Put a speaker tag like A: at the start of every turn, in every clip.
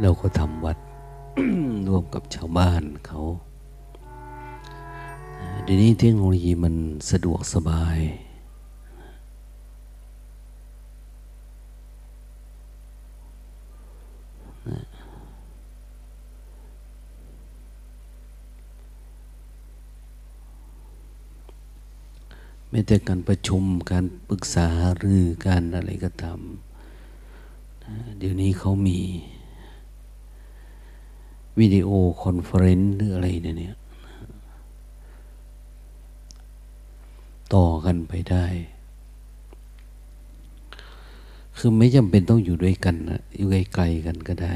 A: เราก็ทำวัด ร่วมกับชาวบ้านเขาเดี๋ยวนี้เทคโนโลยีมันสะดวกสบาย ไม่แต่การประชุมการปรึกษาหรือการอะไรก็ตามเดี๋ยวนี้เขามี video conference หรืออะไรเนี่ยต่อกันไปได้ คือไม่จำเป็นต้องอยู่ด้วยกันนะอยู่ไกลๆกันก็ได้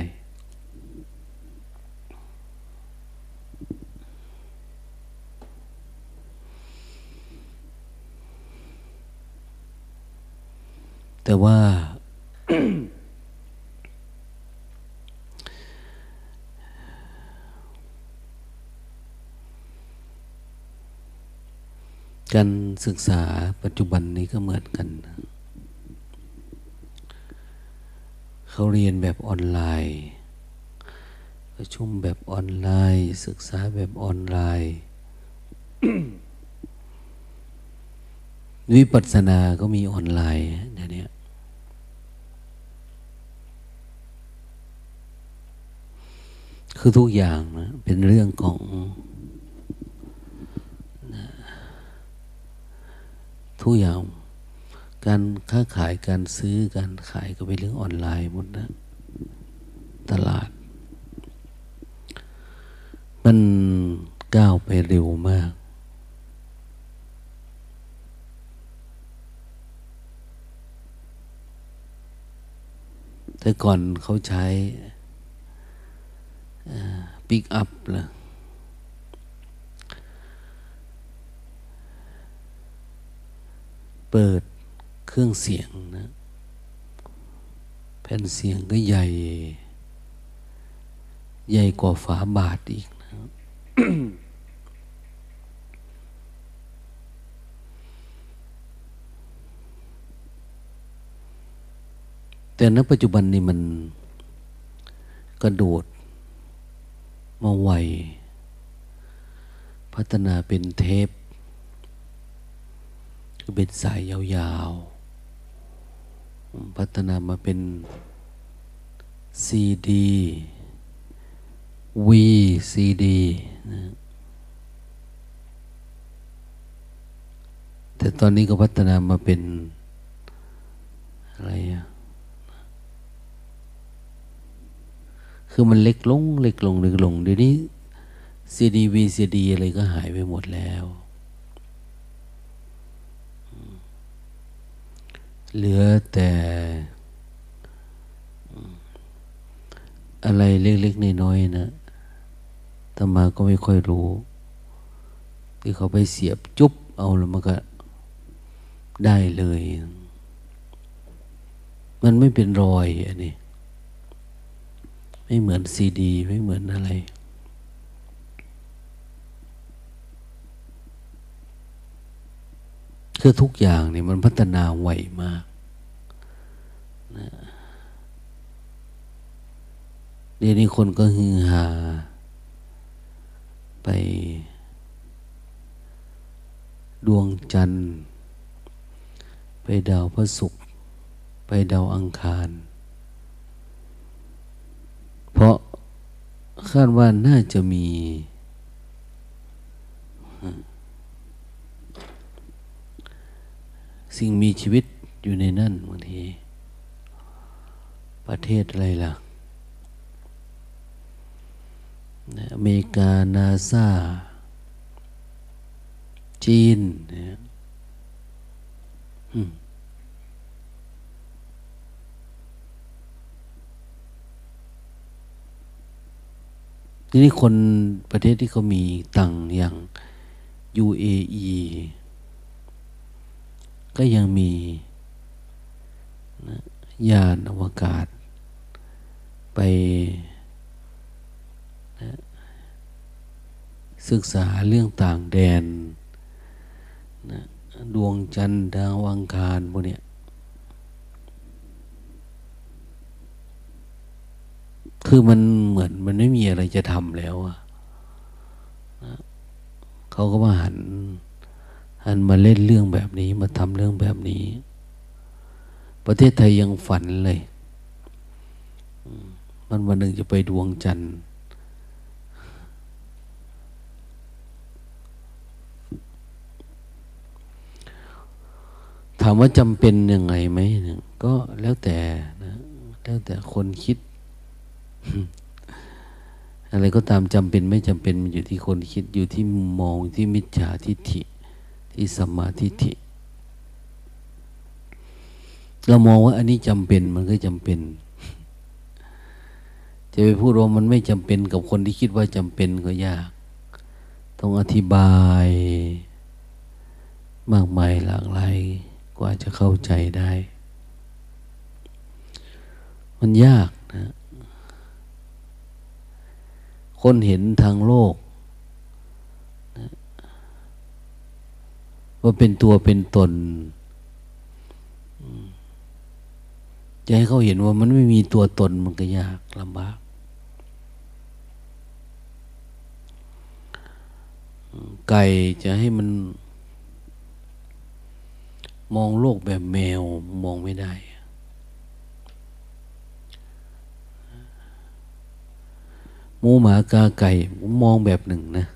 A: แต่ว่า การศึกษาปัจจุบันนี้ก็เหมือนกัน เขาเรียนแบบออนไลน์ประชุมแบบออนไลน์ ศึกษาแบบออนไลน์ วิปัสสนาก็มีออนไลน์เดี๋ยวนี้คือทุกอย่างนะเป็นเรื่องของ ทุกอย่าง การค้าขายการซื้อการขายก็เป็นเรื่องออนไลน์หมดนะ ตลาด มันก้าวไปเร็วมาก แต่ก่อนเขาใช้ปิกอัพละ เปิดเครื่องเสียงนะ แผ่นเสียงก็ใหญ่ ใหญ่กว่าฝาบาทอีกนะแต่ณปัจจุบันนี้มันกระโดดมาไวพัฒนาเป็นเทป คือเป็นสายยาวๆ พัฒนามาเป็นซีดีวีซีดีนะแต่ตอนนี้ก็พัฒนามาเป็นอะไรอะคือมันเล็กลง เล็กลงเล็กลงเดี๋ยวนี้ซีดีวีซีดีอะไรก็หายไปหมดแล้ว เหลือแต่อะไรเล็กๆน้อยๆนะตมาก็ไม่ค่อยรู้ ที่เขาไปเสียบจุ๊บเอาแล้วมันก็ได้เลย มันไม่เป็นรอยอันนี้ ไม่เหมือนซีดี ไม่เหมือนอะไร คือทุกอย่างนี่มันพัฒนาไวมาก นะเดี๋ยวนี้คนก็ฮือฮาไป ดวงจันทร์ ไปดาวพระศุกร์ไปดาวอังคาร เพราะคาดว่าน่าจะมีสิ่งมีชีวิตอยู่ในนั่นบางที ประเทศอะไรล่ะ อเมริกา นาซาจีนนี่ยทีนี้คนประเทศที่เขามีตังอย่าง UAE ก็ยังมีนะยานอวกาศ ไปนะศึกษาเรื่องต่างแดนนะดวงจันทร์ดาวอังคารพวกเนี้ยคือมันเหมือนมันไม่มีอะไรจะทำแล้วอะเขาก็มาหัน หันมาเล่นเรื่องแบบนี้มาทำเรื่องแบบนี้ ประเทศไทยยังฝันเลย มันวันหนึ่งจะไปดวงจันทร์ถามว่าจำเป็นยังไงไหมก็แล้วแต่นะแล้วแต่คนคิด อะไรก็ตามจำเป็นไม่จำเป็นมันอยู่ที่คนคิดอยู่ที่มองที่มิจฉาทิฏฐิ ที่สัมมาทิฏฐิเรามองว่าอันนี้จำเป็นมันก็จำเป็น จะไปพูดว่ามันไม่จำเป็นกับคนที่คิดว่าจำเป็นก็ยาก ต้องอธิบายมากมายหลากหลายกว่าจะเข้าใจได้ มันยากนะ คนเห็นทางโลกนะว่าเป็นตัวเป็นตน จะให้เขาเห็นว่ามันไม่มีตัวตนมันก็ยากลำบาก ไก่จะให้มัน มองโลกแบบแมวมองไม่ได้หมูหมากาไก่มองแบบหนึ่งนะ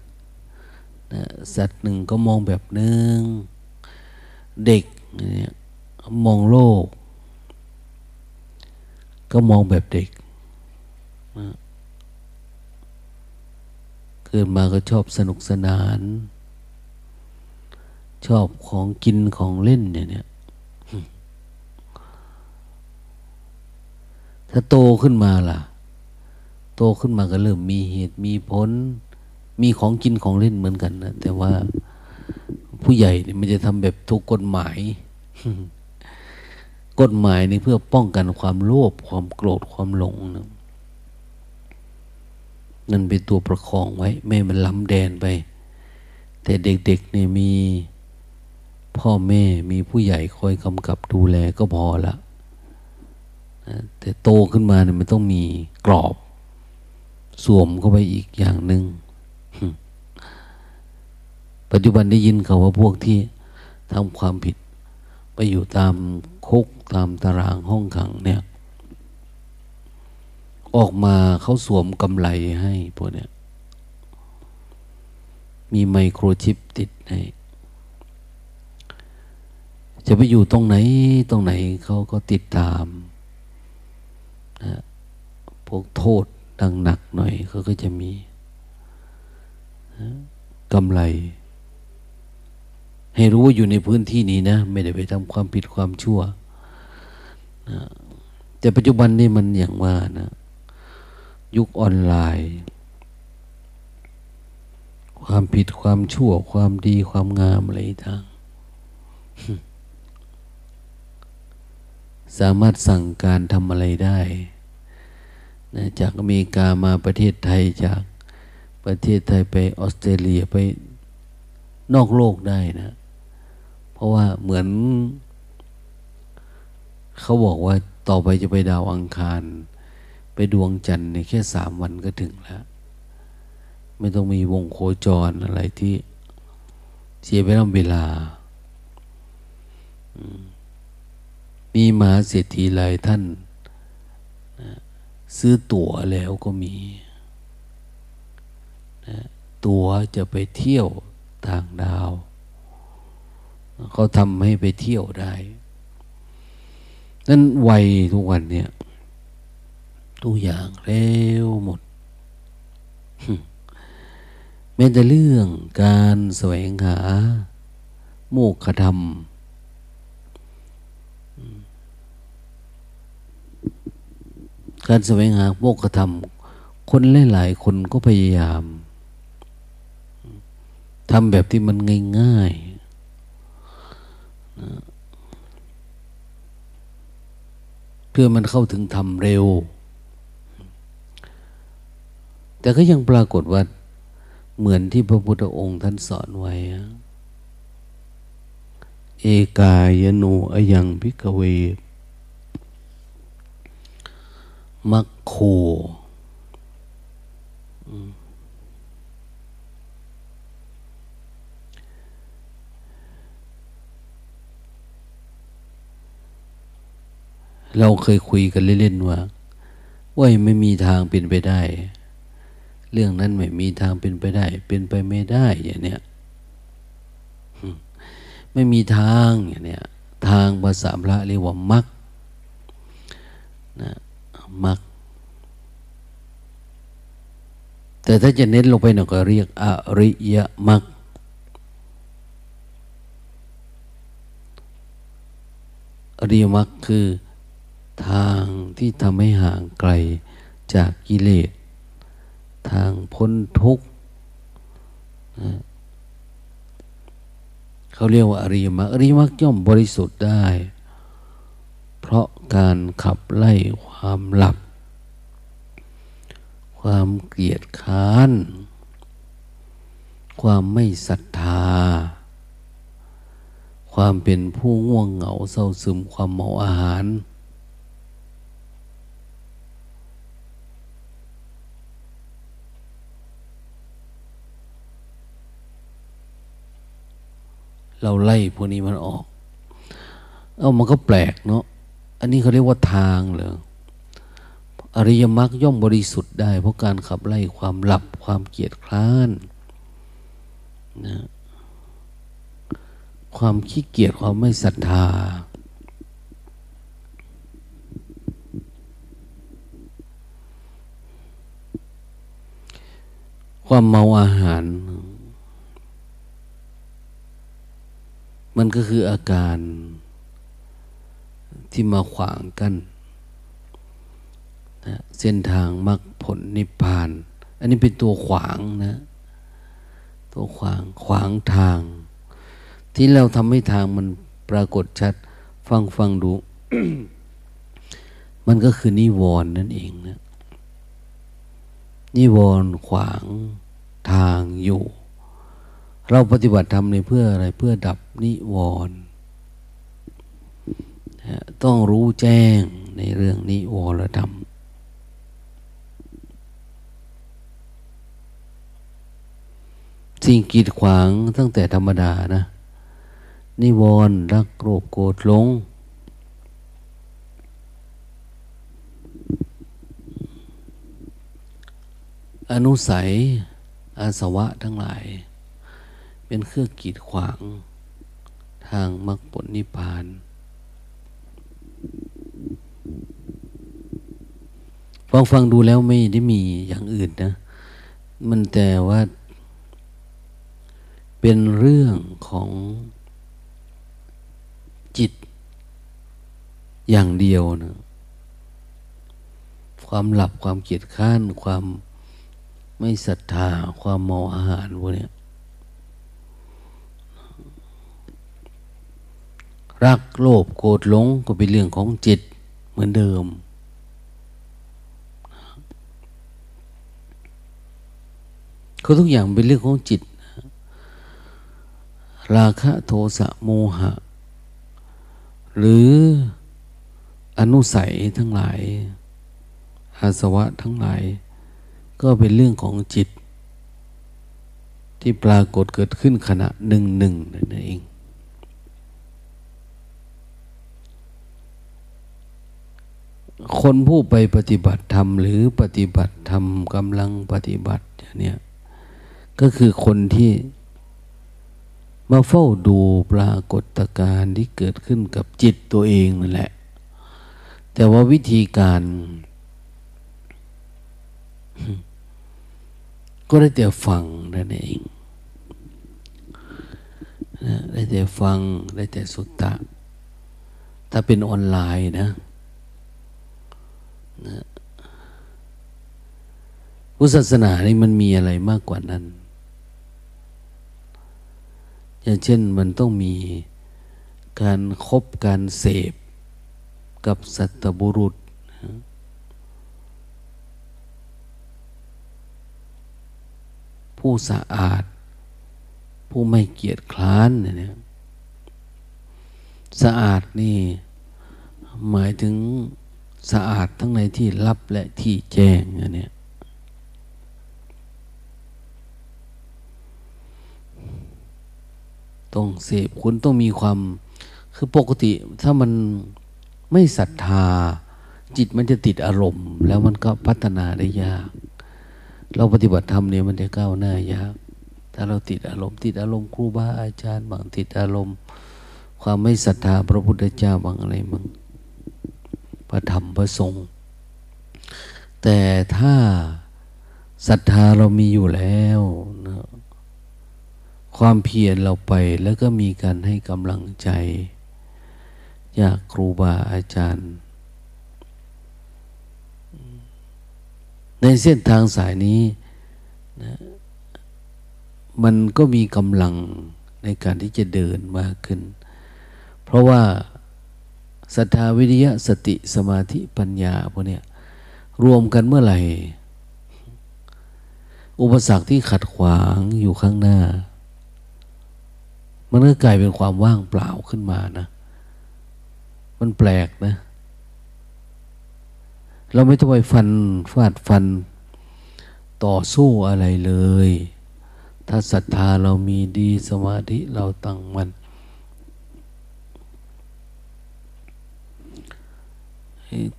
A: นะสัตว์หนึ่งก็มองแบบหนึ่ง เด็กเนี่ยมองโลก ก็มองแบบเด็กนะ เกิดมาก็ชอบสนุกสนาน ชอบของกินของเล่นเนี่ยเนี่ยถ้าโตขึ้นมาล่ะ โตขึ้นมาก็เริ่มมีเหตุมีผล มีของกินของเล่นเหมือนกันนะแต่ว่าผู้ใหญ่เนี่ยมันจะทำแบบถูกกฎหมาย กฎหมายนี่เพื่อป้องกันความโลภความโกรธความหลงนะ นั่นเป็นตัวประคองไว้ ไม่มันล้ำแดนไป แต่เด็กๆเนี่ยมีพ่อแม่มีผู้ใหญ่คอยกำกับดูแลก็พอละแต่โตขึ้นมาเนี่ยมันต้องมีกรอบสวมเข้าไปอีกอย่างหนึง่งปัจจุบันได้ยินเขาว่าพวกที่ทำความผิด ไปอยู่ตามคุกตามตารางห้องขังเนี่ย ออกมาเขาสวมกำไรให้พวกเนี้ยมีไมโครชิปติดให้ จะไปอยู่ตรงไหนตรงไหนเขาก็ติดตามนะพวกโทษดังหนักหน่อยเขาก็จะมีกำไร ให้รู้ว่าอยู่ในพื้นที่นี้นะ ไม่ได้ไปทำความผิดความชั่วนะแต่ปัจจุบันนี่มันอย่างว่านะ ยุคออนไลน์ ความผิดความชั่วความดีความงามอะไรต่างสามารถสั่งการทำอะไรได้นะจากอเมริกามาประเทศไทยจากประเทศไทยไปออสเตรเลียไปนอกโลกได้นะ เพราะว่าเหมือน เขาบอกว่าต่อไปจะไปดาวอังคาร ดวงจันทร์ในแค่สามวันก็ถึงแล้ว ไม่ต้องมีวงโคจรอะไรที่เสียไปแล้วเวลา มีมหาเศรษฐีหลายท่านนะซื้อตั๋วแล้วก็มีนะตั๋วจะไปเที่ยวทางดาว เขาทำให้ไปเที่ยวได้ นั่นวัยทุกวันเนี่ย ทุกอย่างเร็วหมด แม้แต่เรื่องการแสวงหา โมกขธรรม การแสวงหาโมกขธรรม คนหลายๆคนก็พยายามทำแบบที่มันง่ายๆเพื่อมันเข้าถึงธรรมเร็ว แต่ก็ยังปรากฏว่า เหมือนที่พระพุทธองค์ท่านสอนไว้ เอกายโนอยังพิกเว มัคโคเราเคยคุยกันเล่นๆว่าว่าไม่มีทางเป็นไปได้ เรื่องนั้นไม่มีทางเป็นไปได้ เป็นไปไม่ได้อย่างเนี้ยไม่มีทางอย่างเนี้ยทางภาษาพระเรียกว่ามักนะมักแต่ถ้าจะเน้นลงไปหน่อยก็เรียกอริยมักอริยมักคือทางที่ทำให้ห่างไกลจากกิเลส ทางพ้นทุกข์เขาเรียกว่าอริยมรรคอริยมรรคย่อมบริสุทธิ์ได้ เพราะการขับไล่ความหลับ ความเกลียดค้าน ความไม่ศรัทธา ความเป็นผู้ง่วงเหงาเศร้าซึมความเมาอาหาร เราไล่พวกนี้มันออก เอ้ามันก็แปลกเนาะอันนี้เขาเรียกว่าทางเหรออริยมรรคย่อมบริสุทธิ์ได้ เพราะการขับไล่ความหลับความเกียดคร้านนะความขี้เกียจความไม่ศรัทธา ความเมาอาหาร มันก็คืออาการที่มาขวางกันนะเส้นทางมรรคผลนิพพาน อันนี้เป็นตัวขวางนะ ตัวขวางขวางทาง ที่เราทำให้ทางมันปรากฏชัด ฟังฟังดู มันก็คือนิวรณ์นั่นเองนะนิวรณ์ขวางทางอยู่ เราปฏิบัติธรรมในเพื่ออะไรเพื่อดับนิวรณ์ต้องรู้แจ้งในเรื่องนิวรธรรม สิ่งกีดขวางตั้งแต่ธรรมดานะ นิวรณ์รักโกรธโกรธหลงอนุสัยอาสวะทั้งหลาย เป็นเครื่องกีดขวาง ทางมรรคผลนิพพาน ฟังฟังดูแล้วไม่ได้มีอย่างอื่นนะ มันแต่ว่า เป็นเรื่องของจิต อย่างเดียวนะความหลับความเกียดข้าน ความไม่ศรัทธา ความเมาอาหารพวกนี้ รักโลภโกรธหลงก็เป็นเรื่องของจิตเหมือนเดิมเขาทุกอย่างเป็นเรื่องของจิต ราคะโทสะโมหะ หรืออนุสัยทั้งหลาย อาสวะทั้งหลาย ก็เป็นเรื่องของจิต ที่ปรากฏเกิดขึ้นขณะหนึ่งหนึ่งนั่นเอง คนผู้ไปปฏิบัติธรรม หรือปฏิบัติธรรมกำลังปฏิบัติเนี่ยก็คือคนที่มาเฝ้าดูปรากฏการณ์ที่เกิดขึ้นกับจิตตัวเองนั่นแหละ แต่ว่าวิธีการ ก็ได้แต่ฟังนั่นเองได้แต่ฟังได้แต่สุตตะ ถ้าเป็นออนไลน์นะ นะพุทธศาสนานี่มันมีอะไรมากกว่านั้น อย่างเช่นมันต้องมีการครบการเสพกับสัตบุรุษ ผู้สะอาด ผู้ไม่เกียจคร้านเนี่ยสะอาดนี่หมายถึง สะอาดทั้งในที่ลับและที่แจ้งอันนี้ต้องเสพคุณต้องมีความ คือปกติถ้ามันไม่ศรัทธา จิตมันจะติดอารมณ์ แล้วมันก็พัฒนาได้ยาก เราปฏิบัติธรรมเนี่ยมันจะก้าวหน้ายากถ้าเราติดอารมณ์ติดอารมณ์ครูบาอาจารย์บางติดอารมณ์ ความไม่ศรัทธาพระพุทธเจ้าบางอะไรบาง พระธรรมพระสงฆ์แต่ถ้าศรัทธาเรามีอยู่แล้วนะความเพียรเราไปแล้วก็มีการให้กำลังใจจากครูบาอาจารย์ ในเส้นทางสายนี้นะมันก็มีกำลังในการที่จะเดินมากขึ้น เพราะว่า ศรัทธาวิริยะสติสมาธิปัญญาพวกนี้รวมกันเมื่อไหร่ อุปสรรคที่ขัดขวางอยู่ข้างหน้า มันก็กลายเป็นความว่างเปล่าขึ้นมานะ มันแปลกนะ เราไม่ต้องไปฟันฟาดฟัน ต่อสู้อะไรเลย ถ้าศรัทธาเรามีดีสมาธิเราตั้งมัน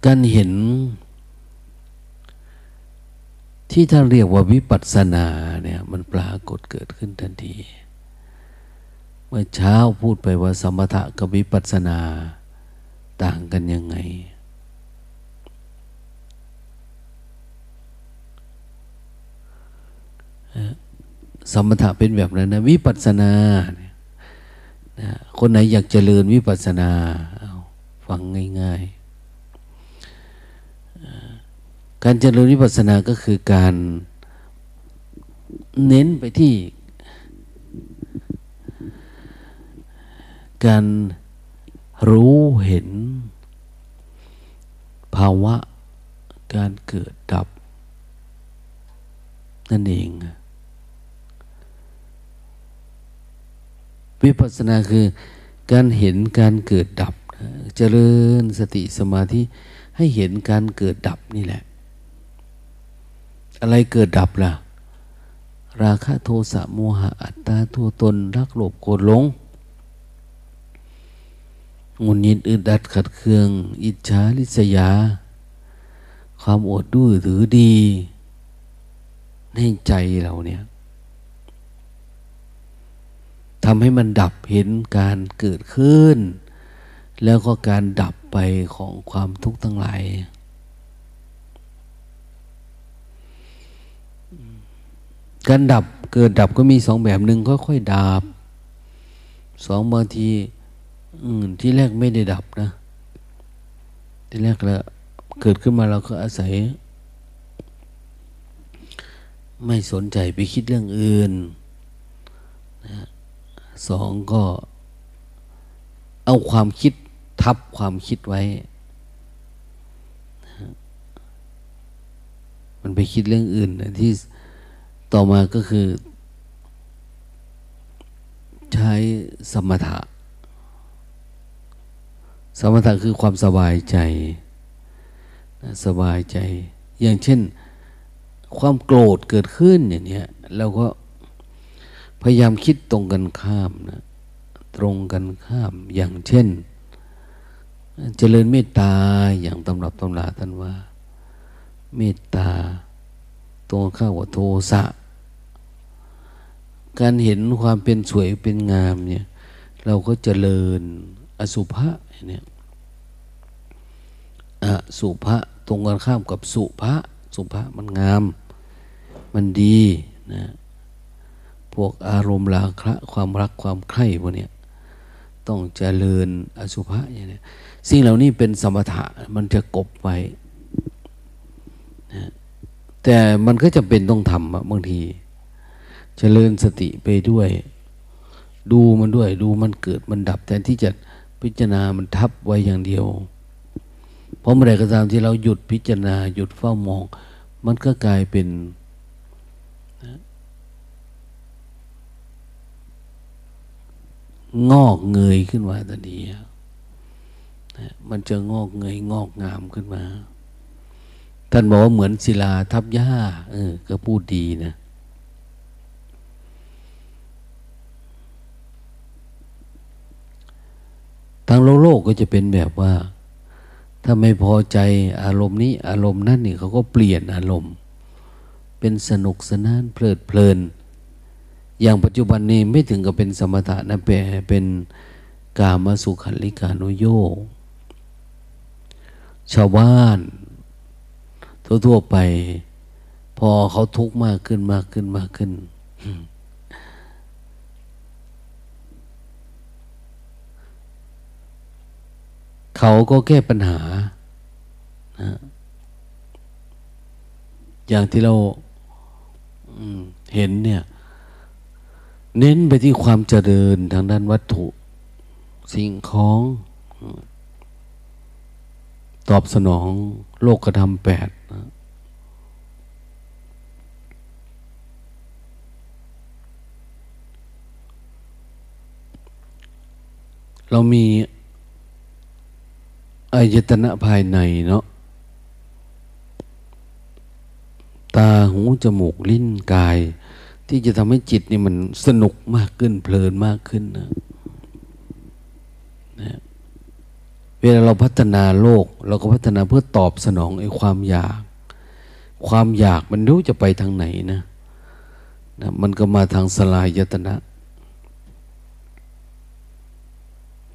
A: การเห็นที่ท่านเรียกว่าวิปัสสนาเนี่ยมันปรากฏเกิดขึ้นทันที เมื่อเช้าพูดไปว่าสมถะกับวิปัสสนาต่างกันยังไง สมถะเป็นแบบนั้นนะวิปัสสนา คนไหนอยากเจริญวิปัสสนาเอาฟังง่าย ๆ การเจริญวิปัสสนาก็คือการเน้นไปที่ การรู้เห็น ภาวะการเกิดดับ นั่นเอง วิปัสสนาคือการเห็นการเกิดดับ เจริญสติสมาธิให้เห็นการเกิดดับนี่แหละ อะไรเกิดดับล่ะ ราคะโทสะโมหะอัตตาตัวตนรักโลภโกรธหลงงุนยินอึดดัดขัดเคือง อิจฉาลิษยา ความอดดื้อถือดีในใจเราเนี่ยทำให้มันดับเห็นการเกิดขึ้น แล้วก็การดับไปของความทุกข์ทั้งหลาย การดับเกิดดับก็มีสองแบบหนึ่งค่อยๆดับสองบางทีที่แรกไม่ได้ดับนะ ที่แรกแล้วเกิดขึ้นมาเราก็อาศัย ไม่สนใจไปคิดเรื่องอื่นนะสองก็เอาความคิดทับความคิดไว้ มันไปคิดเรื่องอื่นนะที่ ต่อมาก็คือ ใช้สมถะ สมถะคือความสบายใจ สบายใจ อย่างเช่น ความโกรธเกิดขึ้นอย่างนี้เราก็พยายามคิดตรงกันข้ามนะตรงกันข้ามอย่างเช่น เจริญเมตตาอย่างตำรับตำราท่านว่า เมตตาตรงข้ามกับโทสะ การเห็นความเป็นสวยเป็นงามเนี่ย เราก็เจริญอสุภะเนี่ยอสุภะตรงกันข้ามกับสุภะสุภะมันงาม มันดีนะพวกอารมณ์ราคะความรักความใคร่พวกเนี้ยต้องเจริญอสุภะอย่างนี้สิ่งเหล่านี้เป็นสมถะมันจะกบไว้นะแต่มันก็จะเป็นต้องทำบางที เจริญสติไปด้วย ดูมันด้วย ดูมันเกิดมันดับ แทนที่จะพิจารณามันทับไว้อย่างเดียว เพราะเมื่อไรก็ตามที่เราหยุดพิจารณาหยุดเฝ้ามอง มันก็กลายเป็นงอกเงยขึ้นมาทันทีมันจะงอกเงยงอกงามขึ้นมา ท่านบอกว่าเหมือนศิลาทับหญ้า เออ ก็พูดดีนะ ทางโลกโลกก็จะเป็นแบบว่า ถ้าไม่พอใจอารมณ์นี้อารมณ์นั่นนี่เขาก็เปลี่ยนอารมณ์ เป็นสนุกสนานเพลิดเพลิน อย่างปัจจุบันนี้ไม่ถึงกับเป็นสมถะนะเป็นเป็นกามาสุขันลิกานุโยชาวบ้าน ทั่วๆไป พอเขาทุกข์มากขึ้นมากขึ้นมากขึ้น เขาก็แก้ปัญหานะอย่างที่เราเห็นเนี่ย เน้นไปที่ความเจริญทางด้านวัตถุ สิ่งของ ตอบสนองโลกกระทำแปดนะเรามี อายตนะภายในเนาะตาหูจมูกลิ้นกาย ที่จะทำให้จิตนี่มันสนุกมากขึ้น เพลินมากขึ้นนะนะเวลาเราพัฒนาโลก เราก็พัฒนาเพื่อตอบสนองไอ้ความอยาก ความอยากมันรู้จะไปทางไหนนะนะ มันก็มาทางสลายยตนะ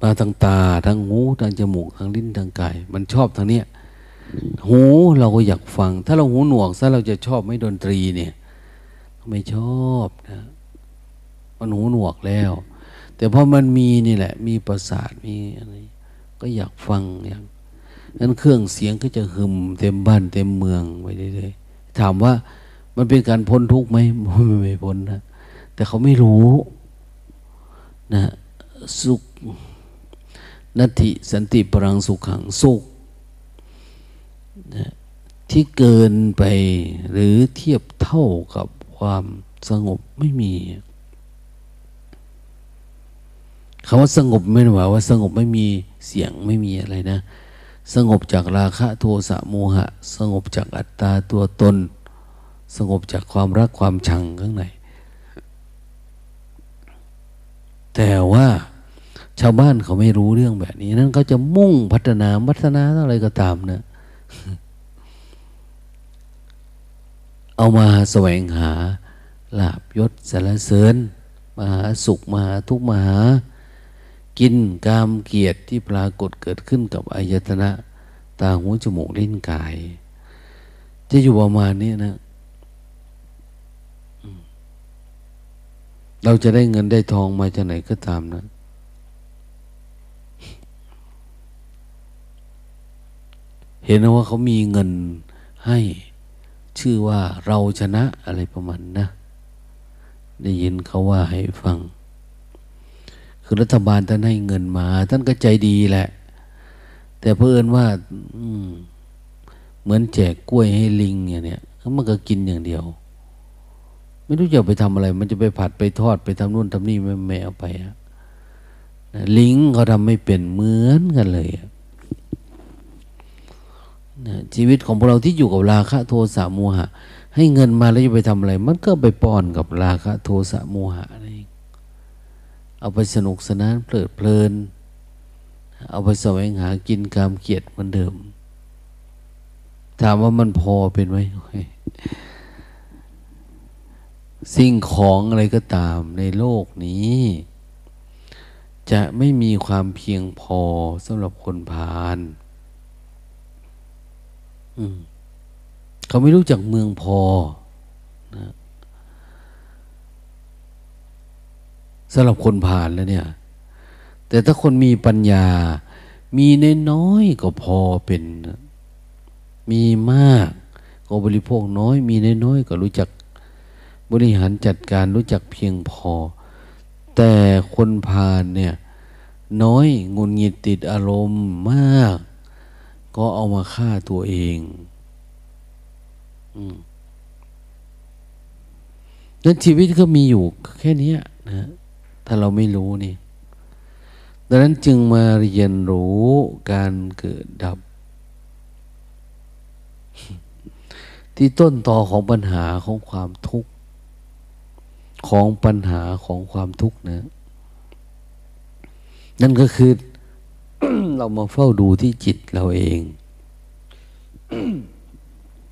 A: มาทางตาทางหูทางจมูกทางลิ้นทางกาย มันชอบทางเนี้ยหูเราก็อยากฟัง ถ้าเราหูหนวกซะเราจะชอบไม่ดนตรีเนี่ย ไม่ชอบนะมันหูหนวกแล้ว แต่พอมันมีนี่แหละ มีประสาทมีอะไรก็อยากฟังอย่างนั้นเครื่องเสียงก็จะหึมเต็มบ้านเต็มเมืองไปเรื่อยๆถามว่ามันเป็นการพ้นทุกข์ไหมไม่ไม่พ้นนะแต่เขาไม่รู้นะสุข นัตถิสันติปรังสุขขังสุขนะที่เกินไปหรือเทียบเท่ากับความสงบไม่มีคำว่าสงบไม่ได้หมายว่าสงบไม่มีเสียงไม่มีอะไรนะ สงบจากราคะโทสะโมหะ สงบจากอัตตาตัวตน สงบจากความรักความชังข้างในแต่ว่า ชาวบ้านเขาไม่รู้เรื่องแบบนี้ นั้นเขาจะมุ่งพัฒนาพัฒนาอะไรก็ตามนะเอามาแสวงหาลาบยศสารเสริญมาหาสุขมาหาทุกมาหา กินกามเกียรติที่ปรากฏเกิดขึ้นกับอายตนะ ตาหูจมูกลิ้นกาย จะอยู่ประมาณนี้นะ เราจะได้เงินได้ทองมาจากไหนก็ตามนะ เห็นว่าเขามีเงินให้ชื่อว่าเราชนะอะไรประมาณนะ ได้ยินเขาว่าให้ฟัง คือรัฐบาลท่านให้เงินมา ท่านก็ใจดีแหละ แต่เพื่อนว่าเหมือนแจกกล้วยให้ลิงอย่างเนี้ยมันก็กินอย่างเดียว ไม่รู้จะไปทำอะไร มันจะไปผัดไปทอดไปทำนู่นทำนี่ไม่ไม่เอาไปอะลิงเขาทำไม่เป็นเหมือนกันเลยอะ ชีวิตของพวกเราที่อยู่กับราคะโทสะโมหะ ให้เงินมาแล้วจะไปทำอะไร มันก็ไปป้อนกับราคะโทสะโมหะนี่เอาไปสนุกสนานเพลิดเพลิน เอาไปแสวงหากินกามเกียรติเหมือนเดิม ถามว่ามันพอเป็นไหมสิ่งของอะไรก็ตามในโลกนี้ จะไม่มีความเพียงพอสำหรับคนพาล เขาไม่รู้จักเมืองพอนะสำหรับคนผ่านแล้วเนี่ย แต่ถ้าคนมีปัญญา มีน้อยก็พอเป็น มีมากก็บริโภคน้อย มีน้อยก็รู้จักบริหารจัดการรู้จักเพียงพอ แต่คนพาลเนี่ย น้อยงุนงิดติดอารมณ์มาก ก็เอามาฆ่าตัวเองนั้นชีวิตก็มีอยู่แค่นี้นะ ถ้าเราไม่รู้นี่ ดังนั้นจึงมาเรียนรู้การเกิดดับ ที่ต้นต่อของปัญหาของความทุกข์ ของปัญหาของความทุกข์นะ นั่นก็คือ เรามาเฝ้าดูที่จิตเราเอง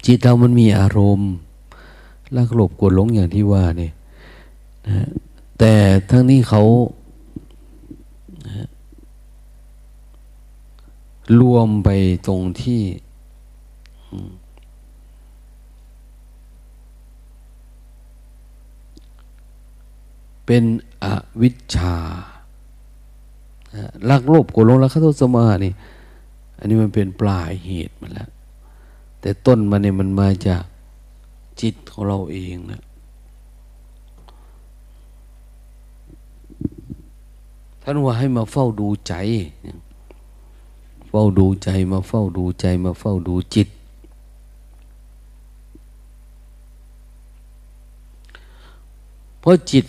A: จิตเรามันมีอารมณ์ลักหลบกดหลงอย่างที่ว่าเนี่ยนะแต่ทั้งนี้เขานะรวมไปตรงที่เป็นอวิชชา ลักโลภโกรธลงแล้วข้าโทษสมานี่ อันนี้มันเป็นปลายเหตุมันแล้ว แต่ต้นมันเนี่ยมันมาจากจิตของเราเองนะท่านว่าให้มาเฝ้าดูใจ เฝ้าดูใจมาเฝ้าดูใจมาเฝ้าดูจิต เพราะจิต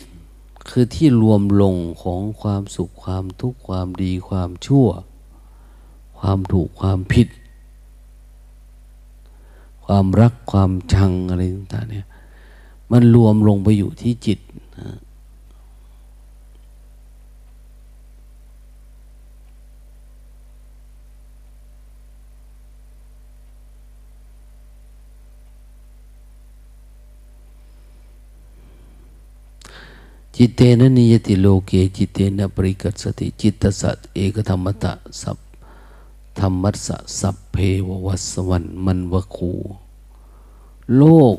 A: คือที่รวมลงของความสุขความทุกข์ความดีความชั่ว ความถูกความผิด ความรักความชังอะไรต่างๆเนี่ยมันรวมลงไปอยู่ที่จิตนะ จิตเตนะนิยติโลเกจิตเตนะปริกัสติจิตตสัตเอกธรรมตะสัพธรรมัสสะสัพเพววัสวรรมันวคูโลก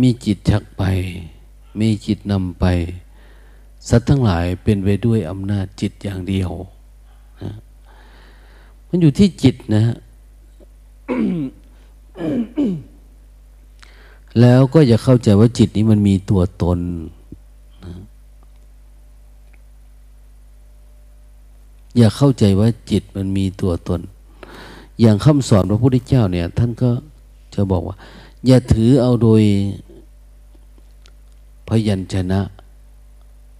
A: มีจิตชักไป มีจิตนำไป สัตว์ทั้งหลายเป็นไปด้วยอำนาจจิตอย่างเดียวนะมันอยู่ที่จิตนะ แล้วก็อย่าเข้าใจว่าจิตนี้มันมีตัวตนนะอย่าเข้าใจว่าจิตมันมีตัวตน อย่างคำสอนพระพุทธเจ้าเนี่ย ท่านก็จะบอกว่า อย่าถือเอาโดยพยัญชนะ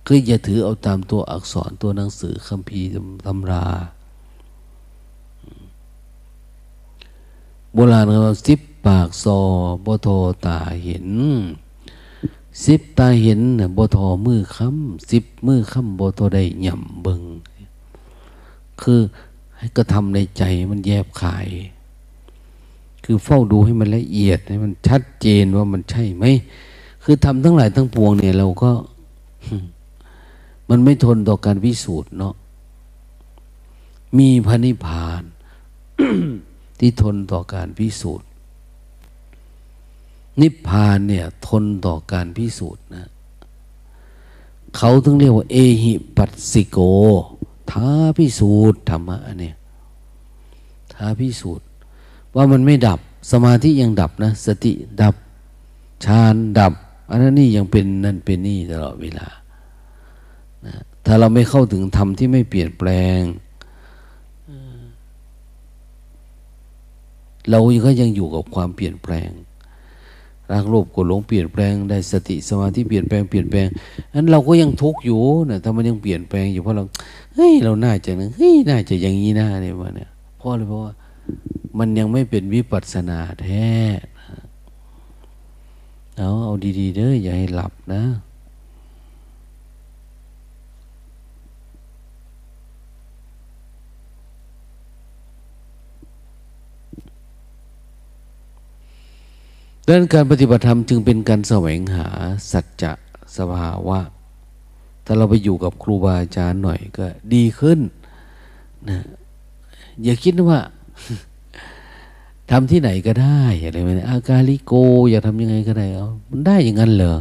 A: คืออย่าถือเอาตามตัวอักษรตัวหนังสือคัมภีร์ตำราโบราณเขาสิบ ปากซอบทอตาเห็น สิบตาเห็นบทอมือค้ำสิบมือค้ำบทอได้หย่ำเบิงคือให้กระทำในใจมันแยบขาย คือเฝ้าดูให้มันละเอียดให้มันชัดเจนว่ามันใช่ไหมคือทำทั้งหลายทั้งปวงเนี่ยเราก็ มันไม่ทนต่อการพิสูจน์เนาะมีพระนิพพานที่ทนต่อการพิสูจน์ นิพพานเนี่ยทนต่อการพิสูจน์นะ เขาต้องเรียกว่า เอหิปัสสิโก ท้าพิสูจน์ธรรมะเนี่ยท้าพิสูจน์ ว่ามันไม่ดับสมาธิยังดับนะ สติดับฌานดับอันนั้นนี่ยังเป็นนั่นเป็นนี่ตลอดเวลานะถ้าเราไม่เข้าถึงธรรมที่ไม่เปลี่ยนแปลง เราก็ยังอยู่กับความเปลี่ยนแปลง รักโลภกดหลงเปลี่ยนแปลงได้สติสมาธิเปลี่ยนแปลงเปลี่ยนแปลงนั้นเราก็ยังทุกข์อยู่นะถ้ามันยังเปลี่ยนแปลงอยู่เพราะเราเฮ้ยเราน่าจะนะเฮ้ยน่าจะอย่างนี้นะเนี่ยว่าเนี่ยเพราะอะไรเพราะว่ามันยังไม่เป็นวิปัสสนาแท้เอาเอาดีๆเด้ออย่าให้หลับนะ ดังนั้นการปฏิบัติธรรมจึงเป็นการแสวงหาสัจจะสภาวะ ถ้าเราไปอยู่กับครูบาอาจารย์หน่อยก็ดีขึ้นนะอย่าคิดว่าทำที่ไหนก็ได้อะไรแบบนี้อากาลิโก อยากทำยังไงก็ได้เอามันได้อย่างนั้นเหรอ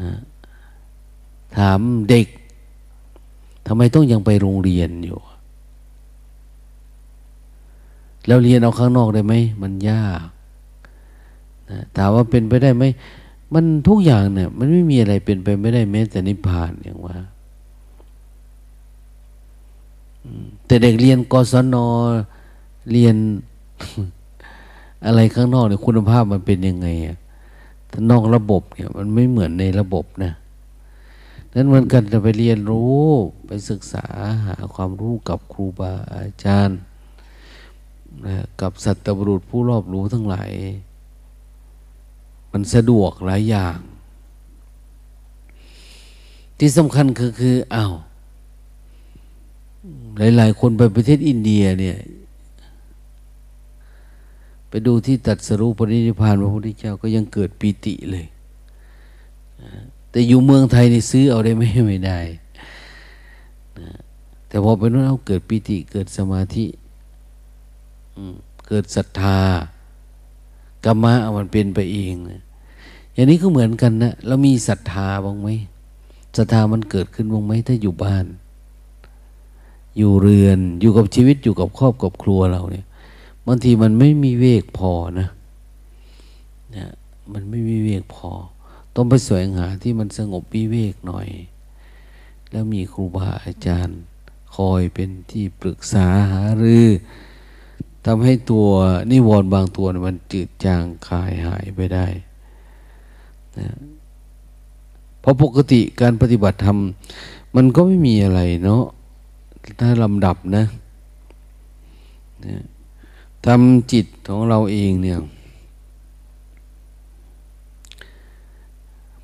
A: นะถามเด็กทำไมต้องยังไปโรงเรียนอยู่ แล้วเรียนเอาข้างนอกได้ไหมมันยาก ถามว่าเป็นไปได้ไหมมันทุกอย่างเนี่ย มันไม่มีอะไรเป็นไปไม่ได้แม้แต่นิพพานอย่างว่าแต่เด็กเรียนกศนเรียนอะไรข้างนอกเนี่ยคุณภาพมันเป็นยังไงอะถ้านอกระบบเนี่ย มันไม่เหมือนในระบบนะนั้นมันกันจะไปเรียนรู้ไปศึกษาหาความรู้กับครูบาอาจารย์นะกับสัตบุรุษผู้รอบรู้ทั้งหลาย มันสะดวกหลายอย่าง ที่สำคัญคือคืออา้าวหลาย ๆ คนไปประเทศอินเดียเนี่ย ไปดูที่ตัดสรุปรินิพานพระพุทธเจ้าก็ยังเกิดปีติเลย แต่อยู่เมืองไทยนี่ซื้อเอาได้ไหมไม่ได้ แต่พอไปนู้นเอาเกิดปีติเกิดสมาธิเกิดศรัทธา กรรมะมันเป็นไปเองนะอย่างนี้ก็เหมือนกันนะเรามีศรัทธาบ้างไหมศรัทธามันเกิดขึ้นบ้างไหมถ้าอยู่บ้าน อยู่เรือนอยู่กับชีวิตอยู่กับครอบกับครัวเราเนี่ยบางทีมันไม่มีเวกพอนะนะมันไม่มีเวกพอ ต้องไปแสวงหาที่มันสงบวิเวกหน่อย แล้วมีครูบาอาจารย์ คอยเป็นที่ปรึกษาหารือ ทำให้ตัวนิวรณ์บางตัวมันจืดจางคายหายไปได้นะเพราะปกติการปฏิบัติธรรมมันก็ไม่มีอะไรเนาะถ้าลำดับนะนะทำจิตของเราเองเนี่ย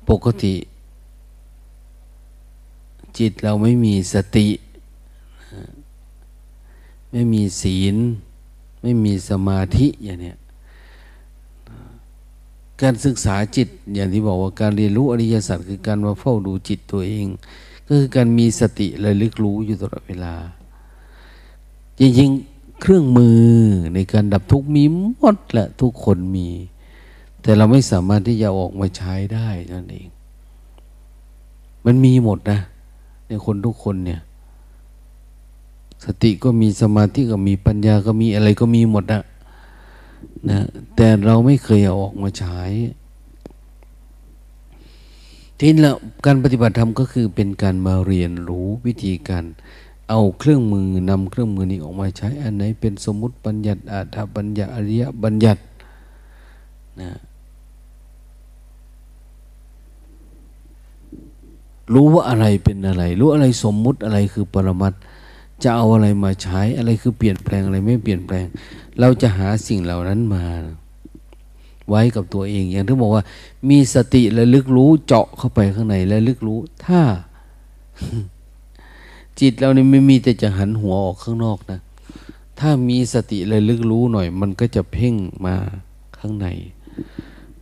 A: ปกติ จิตเราไม่มีสติ ไม่มีศีล ไม่มีสมาธิอย่างเนี้ยการศึกษาจิตอย่างที่บอกว่าการเรียนรู้อริยสัจคือการมาเฝ้าดูจิตตัวเอง ก็คือการมีสติระลึกรู้อยู่ตลอดเวลา จริงๆเครื่องมือในการดับทุกข์มีหมดแหละทุกคนมี แต่เราไม่สามารถที่จะออกมาใช้ได้นั่นเอง มันมีหมดนะ ในคนทุกคนเนี่ย สติก็มีสมาธิก็มีปัญญาก็มีอะไรก็มีหมดนะนะแต่เราไม่เคยเอาออกมาใช้ทีนี้ละการปฏิบัติธรรมก็คือเป็นการมาเรียนรู้วิธีการเอาเครื่องมือนำเครื่องมือนี้ออกมาใช้ อันไหนเป็นสมมุติบัญญัติอาถาบัญญัติอริยบัญญัตินะรู้ว่าอะไรเป็นอะไร รู้อะไรสมมุติอะไรคือปรมัตถ จะเอาอะไรมาใช้อะไรคือเปลี่ยนแปลงอะไรไม่เปลี่ยนแปลง เราจะหาสิ่งเหล่านั้นมา ไว้กับตัวเอง อย่างที่บอกว่า มีสติและลึกรู้เจาะเข้าไปข้างในและลึกรู้ ถ้า จิตเรานี่ไม่มีแต่จะหันหัวออกข้างนอกนะ ถ้ามีสติและลึกรู้หน่อย มันก็จะเพ่งมาข้างใน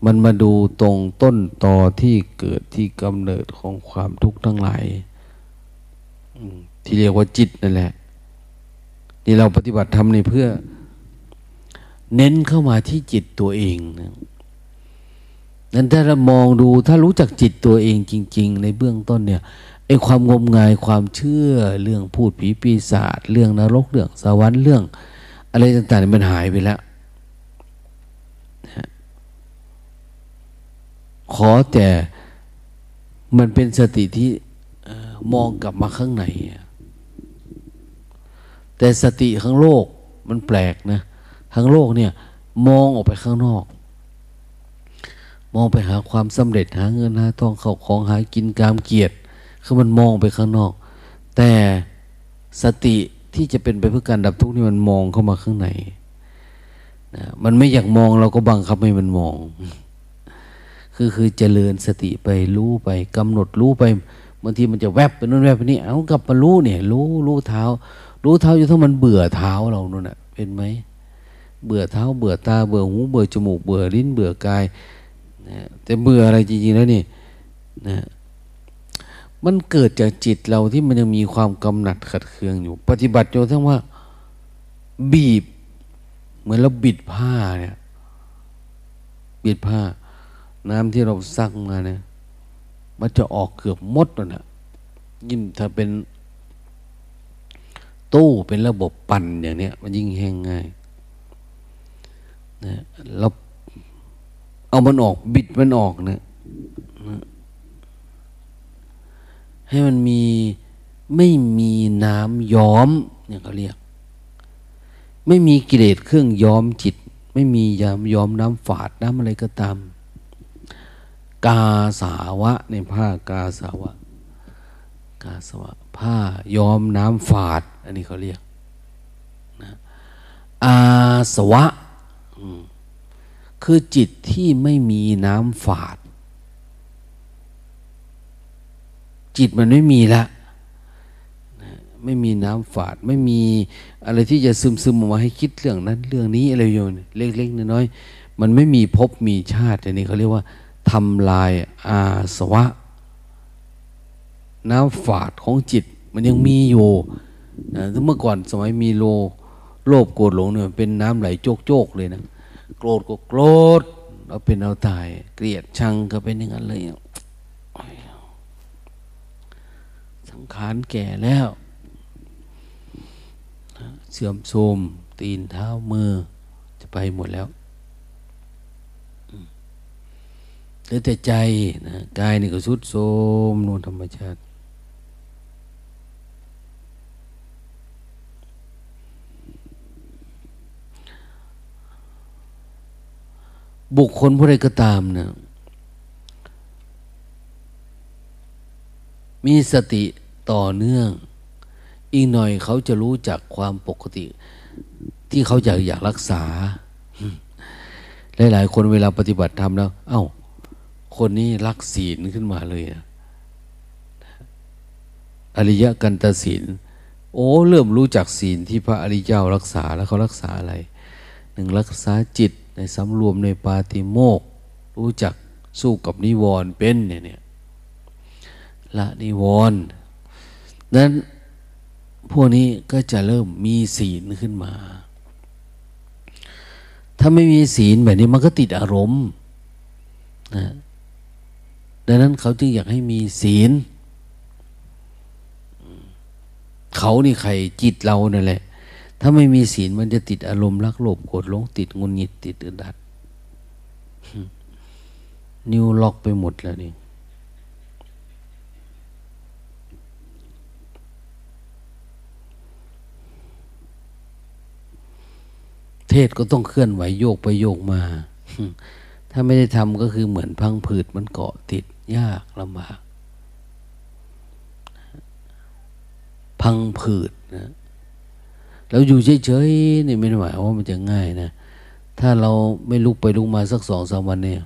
A: มันมาดูตรงต้นตอที่เกิดที่กำเนิดของความทุกข์ทั้งหลาย ที่เรียกว่าจิตนั่นแหละ นี่เราปฏิบัติธรรมนี่เพื่อ เน้นเข้ามาที่จิตตัวเองนะนั้นถ้าเรามองดูถ้ารู้จักจิตตัวเองจริง ๆ ในเบื้องต้นเนี่ยไอ้ความงมงายความเชื่อเรื่องพูดผีปีศาจเรื่องนรกเรื่องสวรรค์เรื่อง อะไรต่างๆมันหายไปแล้วขอแต่มันเป็นสติที่มองกลับมาข้างใน แต่สติข้างโลกมันแปลกนะข้างโลกเนี่ย มองออกไปข้างนอก มองไปหาความสำเร็จหาเงินหาทองเข้าของหากินกามเกียรติคือมันมองไปข้างนอก แต่สติที่จะเป็นไปเพื่อการดับทุกข์นี่มันมองเข้ามาข้างในนะมันไม่อยากมองเราก็บังคับให้มันมอง คือคือเจริญสติไปรู้ไปกำหนดรู้ไปบางทีมันจะแวบไปนู่นแวบไปนี่เอากลับมารู้เนี่ย รู้รู้เท้า รู้เท้าอยู่ถ้ามันเบื่อเท้าเรานู่นน่ะ เป็นไหมเบื่อเท้า เบื่อตา เบื่อหูเบื่อจมูก เบื่อลิ้นเบื่อกายนะแต่เบื่ออะไรจริงๆแล้วนี่นะมันเกิดจากจิตเราที่มันยังมีความกำหนัดขัดเคืองอยู่ ปฏิบัติจนทั้งว่า บีบ เหมือนเราบิดผ้าเนี่ย บิดผ้า น้ำที่เราซักมาเนี่ย มันจะออกเกือบมดเลยนะยิ่งถ้าเป็น ตู้เป็นระบบปั่นอย่างเนี้ยมันยิ่งแห้งง่ายนะเราเอามันออกบิดมันออกเนะนะให้มันมีไม่มีน้ำย้อมอย่างเขาเรียก ไม่มีกิเลสเครื่องย้อมจิต ไม่มียามย้อมน้ำฝาดน้ำอะไรก็ตาม กาสาวะในผ้ากาสาวะ กาสาวะ ผ้าย้อมน้ำฝาด อันนี้เขาเรียกนะอาสวะ คือจิตที่ไม่มีน้ำฝาด จิตมันไม่มีละไม่มีน้ำฝาด ไม่มีอะไรที่จะซึมซึมออกมาให้คิดเรื่องนั้น เรื่องนี้อะไรอยู่เล็กๆน้อยๆมันไม่มีภพมีชาติอันนี้เขาเรียกว่าทำลายอาสวะ น้ำฝาดของจิต มันยังมีอยู่นะเมื่อก่อนสมัยมีโลโลภโกรธหลงเนี่ยเป็นน้ำไหลโจกๆเลยนะโกรธก็โกรธเอาเป็นเอาตาย เกลียดชังก็เป็นอย่างนั้นเลยสังขารแก่แล้ว เสื่อมโทรมตีนเท้ามือ จะไปหมดแล้วเหลือแต่ใจนะกายนี่ก็สุดโทรมนูนธรรมชาติ บุคคลผู้ใดก็ตามนะมีสติต่อเนื่อง อีกหน่อยเขาจะรู้จักความปกติ ที่เขาอยากอยากรักษา หลาย ๆ คนเวลาปฏิบัติธรรมแล้ว เอา้า คนนี้รักศีลขึ้นมาเลยนะอริยกันตศีล โอ้เริ่มรู้จักศีลที่พระอริยเจ้ารักษาแล้วเขารักษาอะไร หนึ่งรักษาจิต ในสำรวมในปาติโมก รู้จักสู้กับนิวรณ์เป็นเนี่ยเนี่ยละนิวรณ์นั้นพวกนี้ก็จะเริ่มมีศีลขึ้นมา ถ้าไม่มีศีลแบบนี้มันก็ติดอารมณ์นะดังนั้นเขาจึงอยากให้มีศีล เขานี่ใครจิตเราเนั่นแหละ ถ้าไม่มีศีลมันจะติดอารมณ์รักโลภโกรธหลงติดงุนงิดติดอึดอัด นิวล็อกไปหมดแล้วนี่เทศก็ต้องเคลื่อนไหวโยกไปโยกมา ถ้าไม่ได้ทำก็คือเหมือนพังผืดมันเกาะติดยากลำบาก พังผืดนะ เราอยู่เฉยๆนี่ไม่ได้หมายว่ามันจะง่ายนะ ถ้าเราไม่ลุกไปลุกมาสักสองสามวันเนี่ย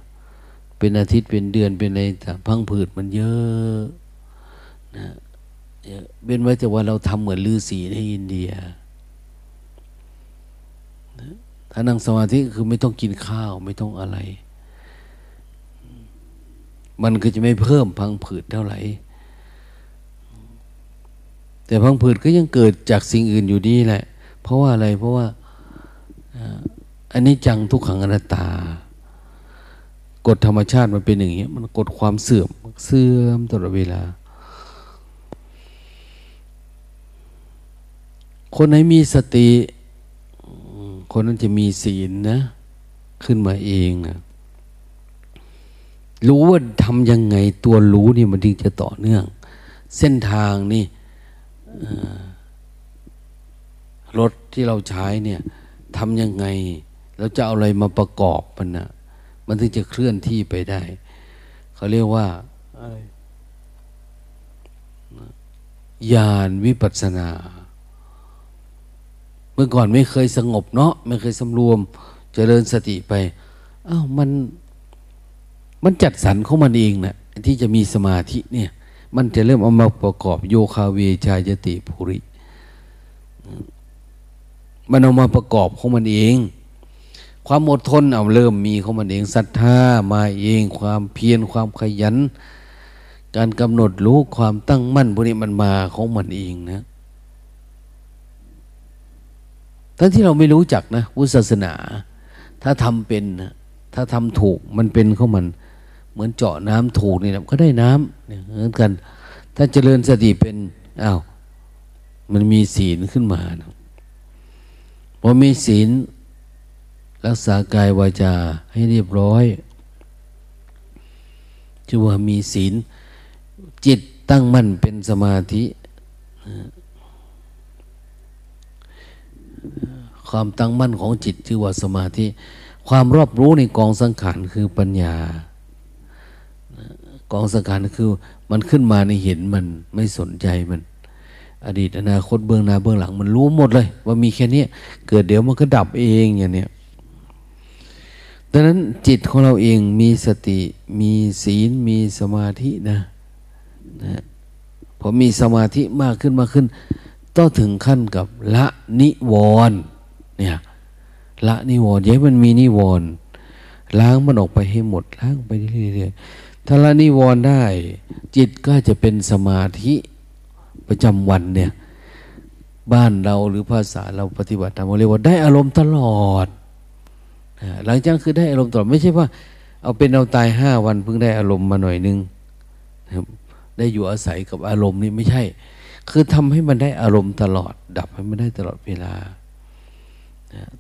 A: เป็นอาทิตย์เป็นเดือนเป็นอะไรแต่พังผืดมันเยอะนะเป็นไว้แต่ว่าเราทำเหมือนลือสีในอินเดียถ้านั่งสมาธิคือไม่ต้องกินข้าวไม่ต้องอะไร มันก็จะไม่เพิ่มพังผืดเท่าไหร่ แต่พังผืดก็ยังเกิดจากสิ่งอื่นอยู่ดีแหละ ราะว่าอะไร เพราะว่าอันนี้จังทุกขังอนัตตากฎธรรมชาติมันเป็นอย่างนี้มันกฎความเสื่อมเสื่อมตลอดเวลา คนไหนมีสติ คนนั้นจะมีศีลนะ ขึ้นมาเองนะรู้ว่าทำยังไงตัวรู้นี่มันถึงจะต่อเนื่อง เส้นทางนี่ รถที่เราใช้เนี่ยทำยังไงเราจะเอาอะไรมาประกอบมันนะมันถึงจะเคลื่อนที่ไปได้ เขาเรียกว่าอะไรญาณวิปัสนา เมื่อก่อนไม่เคยสงบเนาะไม่เคยสำรวมจเจริญสติไปอ้าวมันมันจัดสรรของมันเองน่ะที่จะมีสมาธิเนี่ย มันจะเริ่มเอามาประกอบโยคาเวชายติภูริ มันเอามาประกอบของมันเอง ความอดทนเอาเริ่มมีของมันเองศรัทธามาเอง ความเพียรความขยัน การกำหนดรู้ความตั้งมั่นพวกนี้มันมาของมันเองนะทั้งที่เราไม่รู้จักนะพุทธศาสนา ถ้าทำเป็นนะถ้าทำถูกมันเป็นของมัน เหมือนเจาะน้ำถูกนี่นะก็ได้น้ำเนี่ยเหมือนกัน ถ้าเจริญสติเป็นอา้าวมันมีศีลขึ้นมานะ พอมีศีลรักษากายวาจาให้เรียบร้อยชื่อว่ามีศีล จิตตั้งมั่นเป็นสมาธิ ความตั้งมั่นของจิตชื่อว่าสมาธิ ความรอบรู้ในกองสังขารคือปัญญา กองสังขารคือมันขึ้นมาในเห็นมันไม่สนใจมัน อดีตอนาคตเบื้องหน้าเบื้องหลัง มันรู้หมดเลย ว่ามีแค่นี้เกิดเดี๋ยวมันก็ดับเองอย่างเนี้ยดังนั้นจิตของเราเองมีสติมีศีลมีสมาธินะนะพอมีสมาธิมากขึ้นมากขึ้น ต้องถึงขั้นกับละนิวรณ์เนี่ยละนิวรณ์ย้ายมันมีนิวรณ์ล้างมันออกไปให้หมดล้างไปเรื่อยๆถ้าละนิวรณ์ได้ จิตก็จะเป็นสมาธิ ประจำวันเนี่ย บ้านเราหรือภาษาเราปฏิบัติธรรมเรียกว่าได้อารมณ์ตลอด หลังจากคือได้อารมณ์ตลอดไม่ใช่ว่า เอาเป็นเอาตายห้าวันเพิ่งได้อารมณ์มาหน่อยนึงได้อยู่อาศัยกับอารมณ์นี่ไม่ใช่ คือทำให้มันได้อารมณ์ตลอด ดับให้มันได้ตลอดเวลา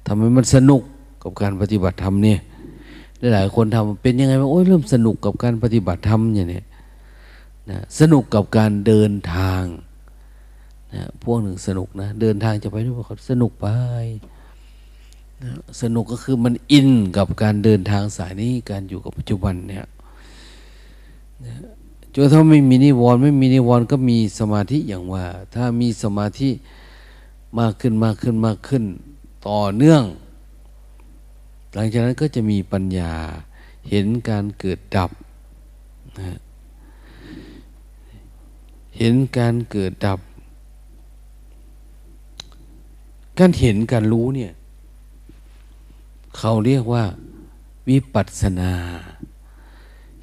A: ทำให้มันสนุกกับการปฏิบัติธรรมเนี่ยหลายคนทำเป็นยังไงว่าโอ้ยเริ่มสนุกกับการปฏิบัติธรรมอย่างนี้ นะสนุกกับการเดินทางนะพวกหนึ่งสนุกนะ เดินทางจะไปด้วยเขาสนุกไปนะสนุกก็คือมันอินกับการเดินทางสายนี้การอยู่กับปัจจุบันเนี่ยนะจนถ้าไม่มีนิวรณ์ไม่มีนิวรณ์ก็มีสมาธิอย่างว่า ถ้ามีสมาธิมากขึ้นมากขึ้นมากขึ้น ต่อเนื่อง หลังจากนั้นก็จะมีปัญญาเห็นการเกิดดับนะ เห็นการเกิดดับ การเห็นการรู้เนี่ย เขาเรียกว่าวิปัสสนา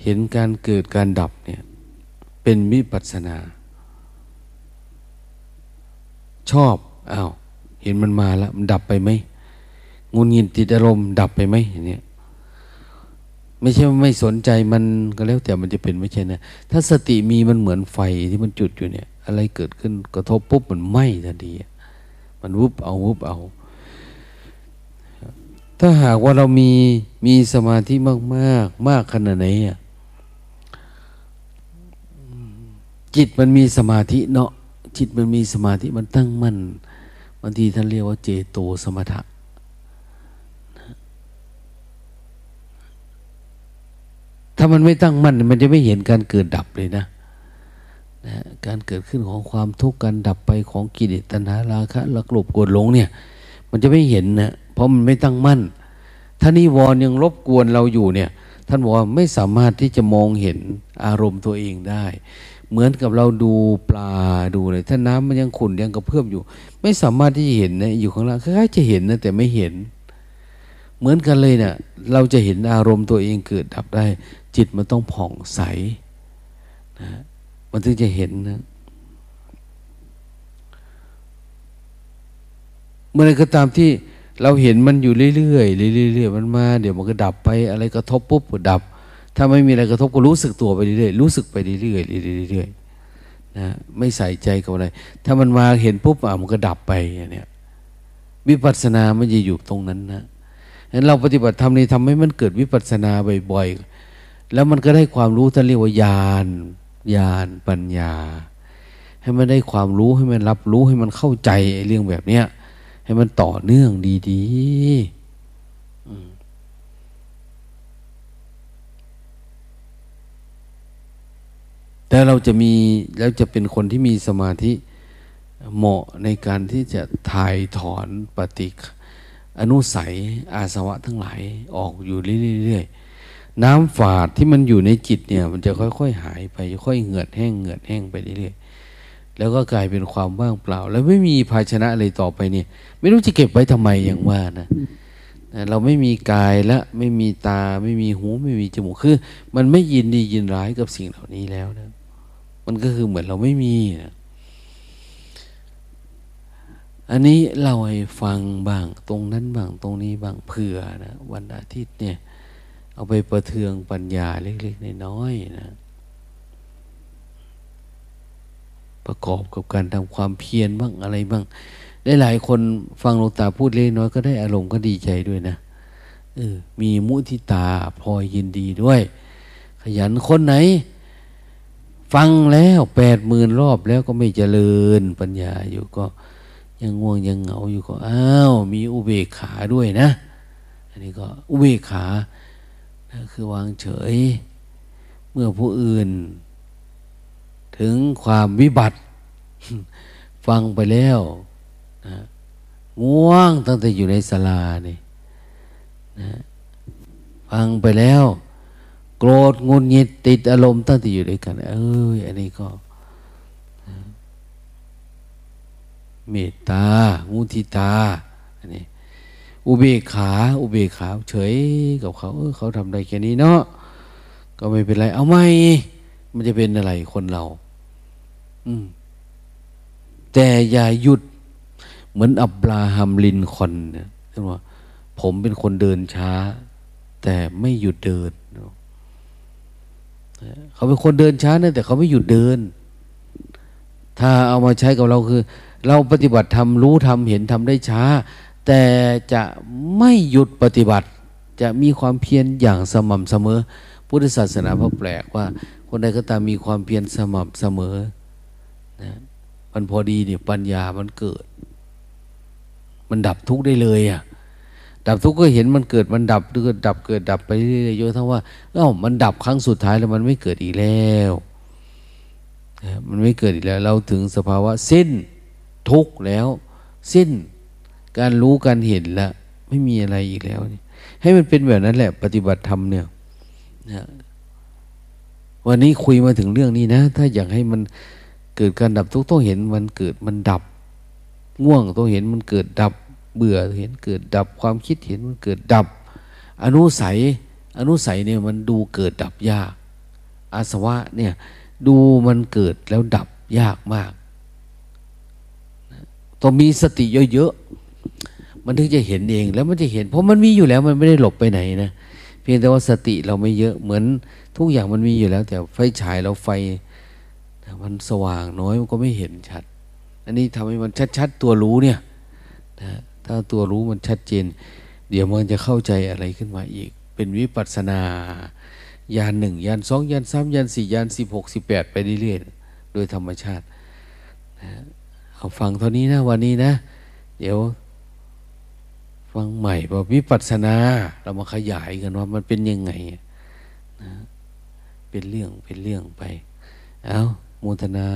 A: เห็นการเกิดการดับเนี่ยเป็นวิปัสนา ชอบอา้าวเห็นมันมาแล้วมันดับไปไหมงุนงินติดอารมณ์ดับไปไหมอย่างนี้ ไม่ใช่ไม่สนใจมันก็แล้วแต่มันจะเป็นไม่ใช่นะ ถ้าสติมีมันเหมือนไฟที่มันจุดอยู่เนี่ย อะไรเกิดขึ้นกระทบปุ๊บมันไหม้ทันทีมันวุบเอาวุบเอา ถ้าหากว่าเรามีมีสมาธิมากมากมากขนาดไหนอะจิตมันมีสมาธิเนาะจิตมันมีสมาธิมันตั้งมั่นบางทีท่านเรียกว่าเจโตสมถะ ถ้ามันไม่ตั้งมั่นมันจะไม่เห็นการเกิดดับเลยนะนะการเกิดขึ้นของความทุกข์การดับไปของกิเลสตัณหาราคะละกลบกดหลงเนี่ย มันจะไม่เห็นนะเพราะมันไม่ตั้งมั่น ถ้านิวรณ์ยังรบกวนเราอยู่เนี่ย ท่านบอกว่าไม่สามารถที่จะมองเห็นอารมณ์ตัวเองได้ เหมือนกับเราดูปลาดูเลยถ้าน้ำมันยังขุ่นยังกระเพื่อมอยู่ ไม่สามารถที่จะเห็นนะอยู่ข้างล่างคล้ายๆจะเห็นนะแต่ไม่เห็น เหมือนกันเลยเนะ่ยเราจะเห็นอารมณ์ตัวเองเกิดดับได้ จิตมันต้องผ่องใสนะมันถึงจะเห็นนะเมื่อไรก็ตามที่เราเห็นมันอยู่เรื่อยๆเรื่อยๆมันมา เดี๋ยวมันก็ดับไป อะไรกระทบปุ๊บก็ดับ ถ้าไม่มีอะไรกระทบก็รู้สึกตัวไปเรื่อยๆรู้สึกไปเรื่อยๆเรื่อยๆนะไม่ใส่ใจกับอะไร ถ้ามันมาเห็นปุ๊บอะมันก็ดับไปอย่างเนี้ยวิปัสสนาไม่จะอยู่ตรงนั้นนะ ฉะนั้นเราปฏิบัติธรรมนี่ทำให้มันเกิดวิปัสสนาบ่อยๆ แล้วมันก็ได้ความรู้ท่านเรียกว่าญาณญาณปัญญา ให้มันได้ความรู้ให้มันรับรู้ให้มันเข้าใจไอ้เรื่องแบบเนี้ยให้มันต่อเนื่องดีๆแต่เราจะมีแล้วจะเป็นคนที่มีสมาธิเหมาะในการที่จะถ่ายถอนปฏิ อนุสัยอาสวะทั้งหลายออกอยู่เรื่อยๆน้ำฝาดที่มันอยู่ในจิตเนี่ย มันจะค่อยๆหายไปค่อยเหือดแห้งเหือดแห้งไปเรื่อยๆแล้วก็กลายเป็นความว่างเปล่า แล้วไม่มีภาชนะอะไรต่อไปเนี่ย ไม่รู้จะเก็บไว้ทำไมอย่างว่านะเราไม่มีกายและไม่มีตาไม่มีหูไม่มีจมูกคือ มันไม่ยินดียินร้ายกับสิ่งเหล่านี้แล้วนะมันก็คือเหมือนเราไม่มีนะ อันนี้เราให้ฟังบ้างตรงนั้นบ้างตรงนี้บ้างเผื่อนะวันอาทิตย์เนี่ย เอาไปประเทืองปัญญาเล็กๆน้อยๆนะ ประกอบกับการทำความเพียรบ้างอะไรบ้างได้หลายคนฟังหลวงตาพูดเล็กน้อยก็ได้อารมณ์ก็ดีใจด้วยนะเออมีมุทิตาพลอยยินดีด้วย ขยันคนไหน ฟังแล้วแปดหมื่นรอบแล้วก็ไม่เจริญปัญญาอยู่ก็ ยังง่วงยังเหงาอยู่ก็อ้าวมีอุเบกขาด้วยนะ อันนี้ก็อุเบกขาคือวางเฉย เมื่อผู้อื่น ถึงความวิบัติ ฟังไปแล้วนะง่วงตั้งแต่อยู่ในศาลานี่นะฟังไปแล้ว โกรธงุนงิดติดอารมณ์ตั้งแต่อยู่ด้วยกัน เอ้ยอันนี้ก็ เมตตามุทิตาอันนี้อุเบกขา อุเบกขาเฉยกับเขาเออเขาทำได้แค่นี้เนาะก็ไม่เป็นไร เอาไม่มันจะเป็นอะไรคนเรา อืม แต่อย่าหยุด เหมือนอับราฮัมลินคอนเนี่ยท่านว่า ผมเป็นคนเดินช้า แต่ไม่หยุดเดิน เขาเป็นคนเดินช้านะแต่เขาไม่หยุดเดิน ถ้าเอามาใช้กับเราคือ เราปฏิบัติทำรู้ทำเห็นทำได้ช้า แต่จะไม่หยุดปฏิบัติ จะมีความเพียรอย่างสม่ำเสมอ พุทธศาสนาพระแปลกว่า คนใดก็ตามมีความเพียรสม่ำเสมอนะมันพอดีเนี่ยปัญญามันเกิด มันดับทุกข์ได้เลยอะดับทุกข์ก็เห็นมันเกิดมันดับเกิดดับเกิดดับไปเรื่อยๆจนทั้งว่าเอ้ามันดับครั้งสุดท้ายแล้วมันไม่เกิดอีกแล้ว มันไม่เกิดอีกแล้ว เราถึงสภาวะสิ้น ทุกข์แล้ว สิ้นการรู้การเห็นล้วไม่มีอะไรอีกแล้วให้มันเป็นแบบนั้นแหละ ปฏิบัติธรรมเนี่ยนะวันนี้คุยมาถึงเรื่องนี้นะ ถ้าอยากให้มันเกิดการดับทุกข์ต้องเห็นมันเกิดมันดับ ง่วงต้องเห็นมันเกิดดับ เบื่อเห็นเกิดดับความคิดเห็นมันเกิดดับ อนุสัย อนุสัยเนี่ยมันดูเกิดดับยาก อาสวะเนี่ยดูมันเกิดแล้วดับยากมาก ต้องมีสติเยอะๆ มันถึงจะเห็นเองแล้วมันจะเห็น เพราะมันมีอยู่แล้วมันไม่ได้หลบไปไหนนะเพียงแต่ว่าสติเราไม่เยอะเหมือนทุกอย่างมันมีอยู่แล้ว แต่ไฟฉายเราไฟมันสว่างน้อยมันก็ไม่เห็นชัด อันนี้ทำให้มันชัดๆตัวรู้เนี่ยนะถ้าตัวรู้มันชัดเจน เดี๋ยวมันจะเข้าใจอะไรขึ้นมาอีก เป็นวิปัสนาญาณหนึ่งญาณสองญาณสามญาณสี่ญาณสิบหกสิบแปดไปเรื่อยๆโดยธรรมชาตินะ เอาฟังเท่านี้นะวันนี้นะ เดี๋ยว ฟังใหม่ว่าวิปัสสนา เรามาขยายกันว่ามันเป็นยังไงนะเป็นเรื่องเป็นเรื่องไป เอาโมทนา